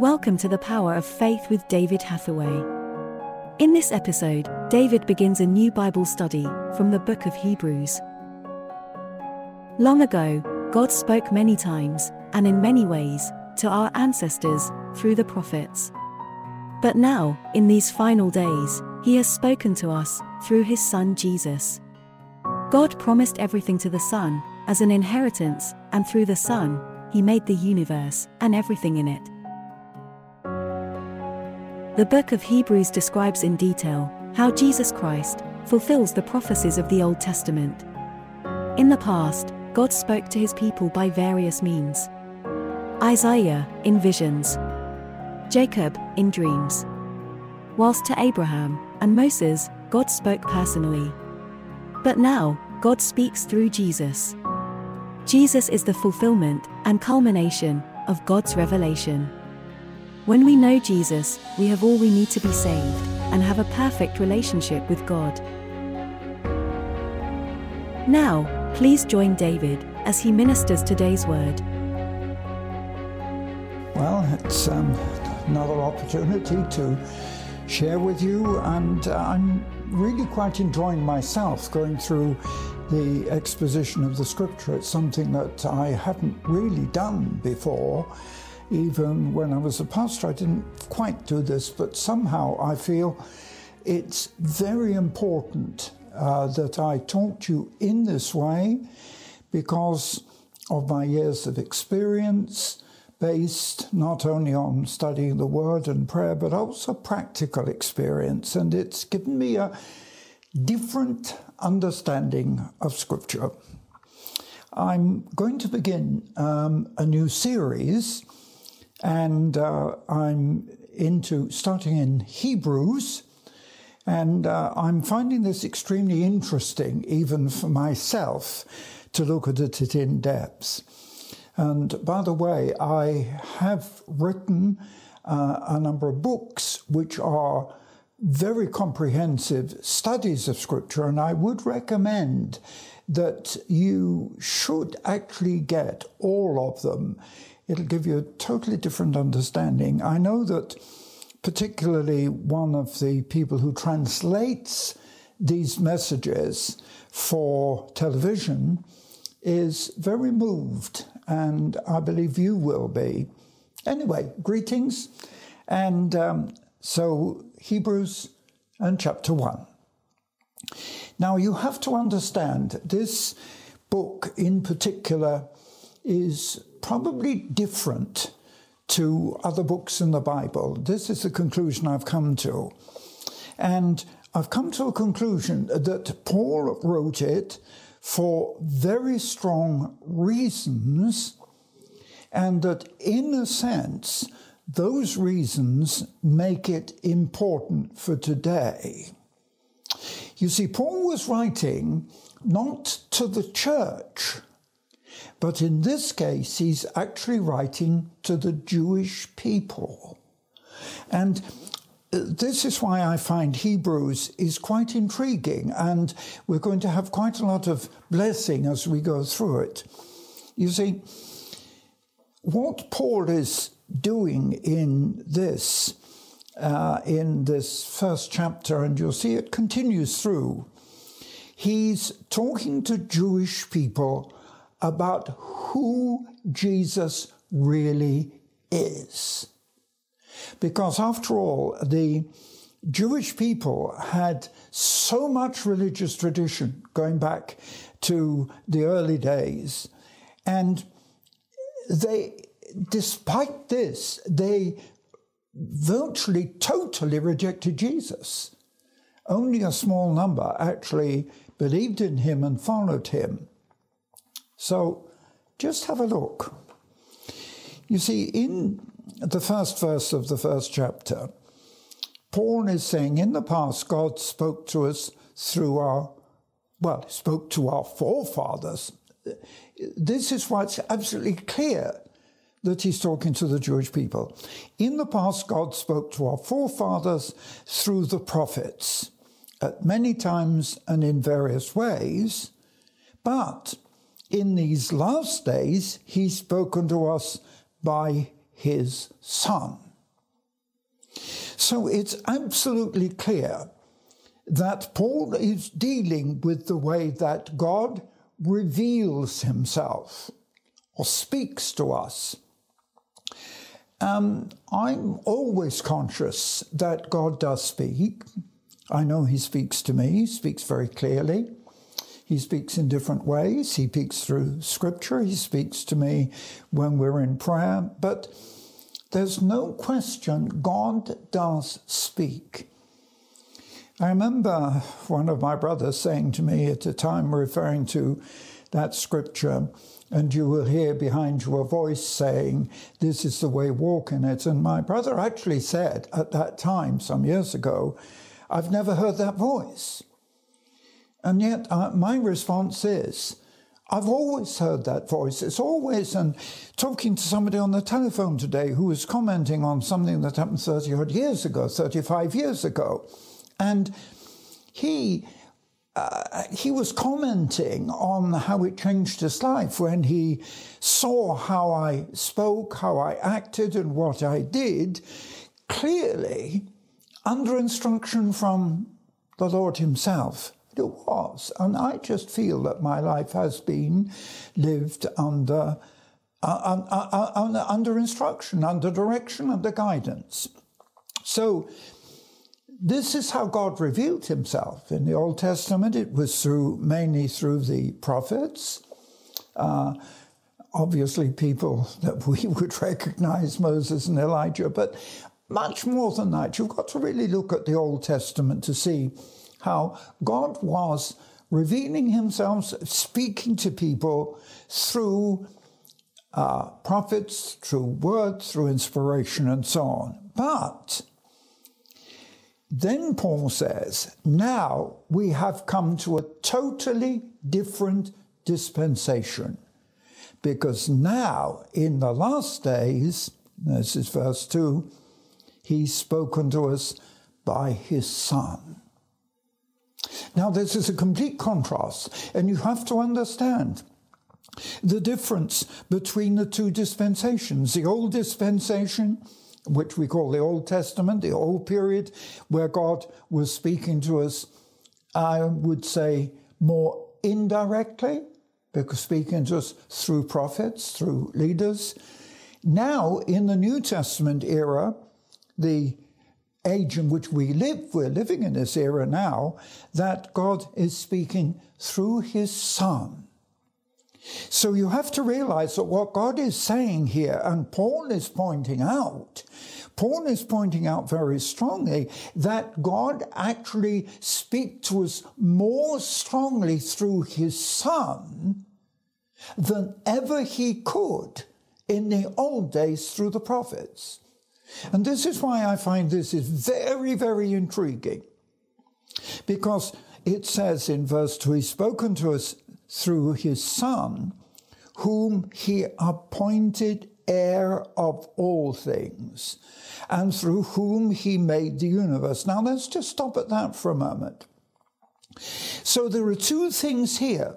Welcome to the Power of Faith with David Hathaway. In this episode, David begins a new Bible study from the book of Hebrews. Long ago, God spoke many times, and in many ways, to our ancestors through the prophets. But now, in these final days, He has spoken to us through His Son Jesus. God promised everything to the Son as an inheritance, and through the Son, He made the universe and everything in it. The book of Hebrews describes in detail how Jesus Christ fulfills the prophecies of the Old Testament. In the past, God spoke to his people by various means. Isaiah, in visions, Jacob, in dreams. Whilst to Abraham and Moses, God spoke personally. But now, God speaks through Jesus. Jesus is the fulfillment and culmination of God's revelation. When we know Jesus, we have all we need to be saved and have a perfect relationship with God. Now, please join David as he ministers today's word. Well, it's um, another opportunity to share with you, and uh, I'm really quite enjoying myself going through the exposition of the scripture. It's something that I hadn't really done before even when I was a pastor, I didn't quite do this, but somehow I feel it's very important uh, that I talk to you in this way because of my years of experience, based not only on studying the Word and prayer, but also practical experience. And it's given me a different understanding of Scripture. I'm going to begin um, a new series and uh, I'm into starting in Hebrews. And uh, I'm finding this extremely interesting, even for myself, to look at it in depth. And by the way, I have written uh, a number of books which are very comprehensive studies of Scripture, and I would recommend that you should actually get all of them it'll give you a totally different understanding. I know that particularly one of the people who translates these messages for television is very moved, and I believe you will be. Anyway, greetings. And um, so, Hebrews and chapter 1. Now, you have to understand this book in particular is probably different to other books in the Bible. This is the conclusion I've come to. And I've come to a conclusion that Paul wrote it for very strong reasons, and that in a sense, those reasons make it important for today. You see, Paul was writing not to the church, but in this case, he's actually writing to the Jewish people. And uh, this is why I find Hebrews is quite intriguing, and we're going to have quite a lot of blessing as we go through it. You see, what Paul is doing in this, uh, in this first chapter, and you'll see it continues through, he's talking to Jewish people about who Jesus really is. Because after all, the Jewish people had so much religious tradition going back to the early days. And they, despite this, they virtually totally rejected Jesus. Only a small number actually believed in him and followed him. So just have a look. You see, in the first verse of the first chapter, Paul is saying, in the past, God spoke to us through our, well, spoke to our forefathers. This is why it's absolutely clear that he's talking to the Jewish people. In the past, God spoke to our forefathers through the prophets at many times and in various ways, but in these last days, he's spoken to us by his Son. So it's absolutely clear that Paul is dealing with the way that God reveals himself or speaks to us. Um, I'm always conscious that God does speak. I know He speaks to me, He speaks very clearly. He speaks in different ways. He speaks through scripture. He speaks to me when we're in prayer. But there's no question God does speak. I remember one of my brothers saying to me at a time, referring to that scripture, and you will hear behind you a voice saying, This is the way, walk in it. And my brother actually said at that time, some years ago, I've never heard that voice. And yet, uh, my response is, I've always heard that voice. It's always, and talking to somebody on the telephone today who was commenting on something that happened 30 odd years ago, 35 years ago. And he, uh, he was commenting on how it changed his life when he saw how I spoke, how I acted, and what I did, clearly under instruction from the Lord Himself it was. And I just feel that my life has been lived under, uh, uh, uh, under instruction, under direction, under guidance. So, this is how God revealed himself. In the Old Testament, it was through mainly through the prophets. Uh, obviously, people that we would recognize, Moses and Elijah, but much more than that. You've got to really look at the Old Testament to see how God was revealing himself, speaking to people through uh, prophets, through words, through inspiration, and so on. But then Paul says, now we have come to a totally different dispensation. Because now, in the last days, this is verse 2, he's spoken to us by his Son. Now, this is a complete contrast, and you have to understand the difference between the two dispensations. The old dispensation, which we call the Old Testament, the old period, where God was speaking to us, I would say, more indirectly, because speaking to us through prophets, through leaders. Now, in the New Testament era, the age in which we live, we're living in this era now, that God is speaking through his Son. So you have to realize that what God is saying here, and Paul is pointing out, Paul is pointing out very strongly that God actually speaks to us more strongly through his Son than ever he could in the old days through the prophets. And this is why I find this is very, very intriguing. Because it says in verse 2 He's spoken to us through His Son, whom He appointed heir of all things, and through whom He made the universe. Now let's just stop at that for a moment. So there are two things here.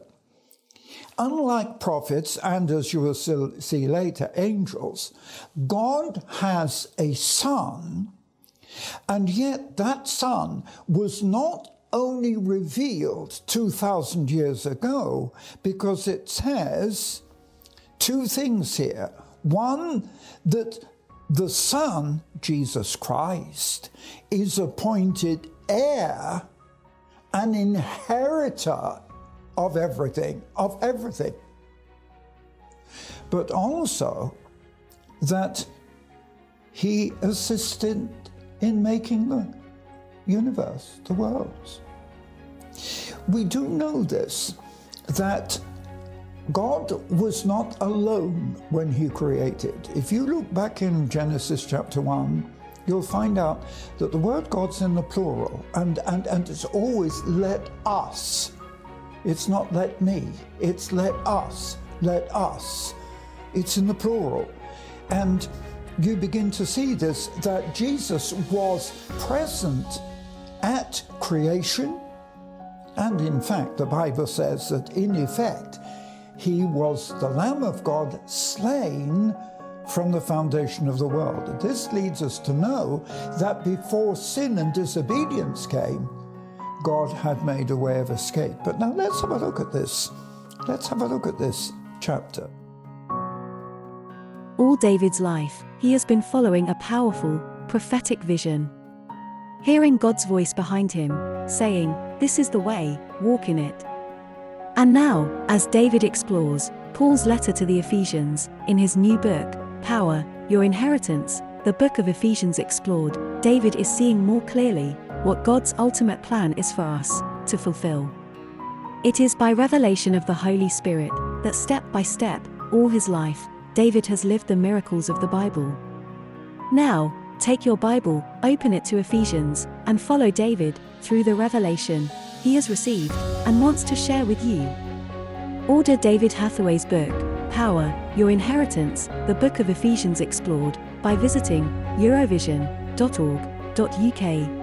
Unlike prophets, and as you will see later, angels, God has a son, and yet that son was not only revealed 2,000 years ago, because it says two things here. One, that the Son, Jesus Christ, is appointed heir, an inheritor of everything, of everything. But also that he assisted in making the universe, the worlds. We do know this, that God was not alone when he created. If you look back in Genesis chapter 1, you'll find out that the word God's in the plural, and, and, and it's always let us. It's not let me, it's let us, let us. It's in the plural. And you begin to see this that Jesus was present at creation. And in fact, the Bible says that in effect, he was the Lamb of God slain from the foundation of the world. This leads us to know that before sin and disobedience came, God had made a way of escape. But now let's have a look at this. Let's have a look at this chapter. All David's life, he has been following a powerful, prophetic vision. Hearing God's voice behind him, saying, This is the way, walk in it. And now, as David explores Paul's letter to the Ephesians, in his new book, Power, Your Inheritance, the book of Ephesians explored, David is seeing more clearly what God's ultimate plan is for us to fulfill. It is by revelation of the Holy Spirit that step by step, all his life, David has lived the miracles of the Bible. Now, take your Bible, open it to Ephesians, and follow David through the revelation he has received and wants to share with you. Order David Hathaway's book, Power, Your Inheritance, the Book of Ephesians Explored, by visiting eurovision.org.uk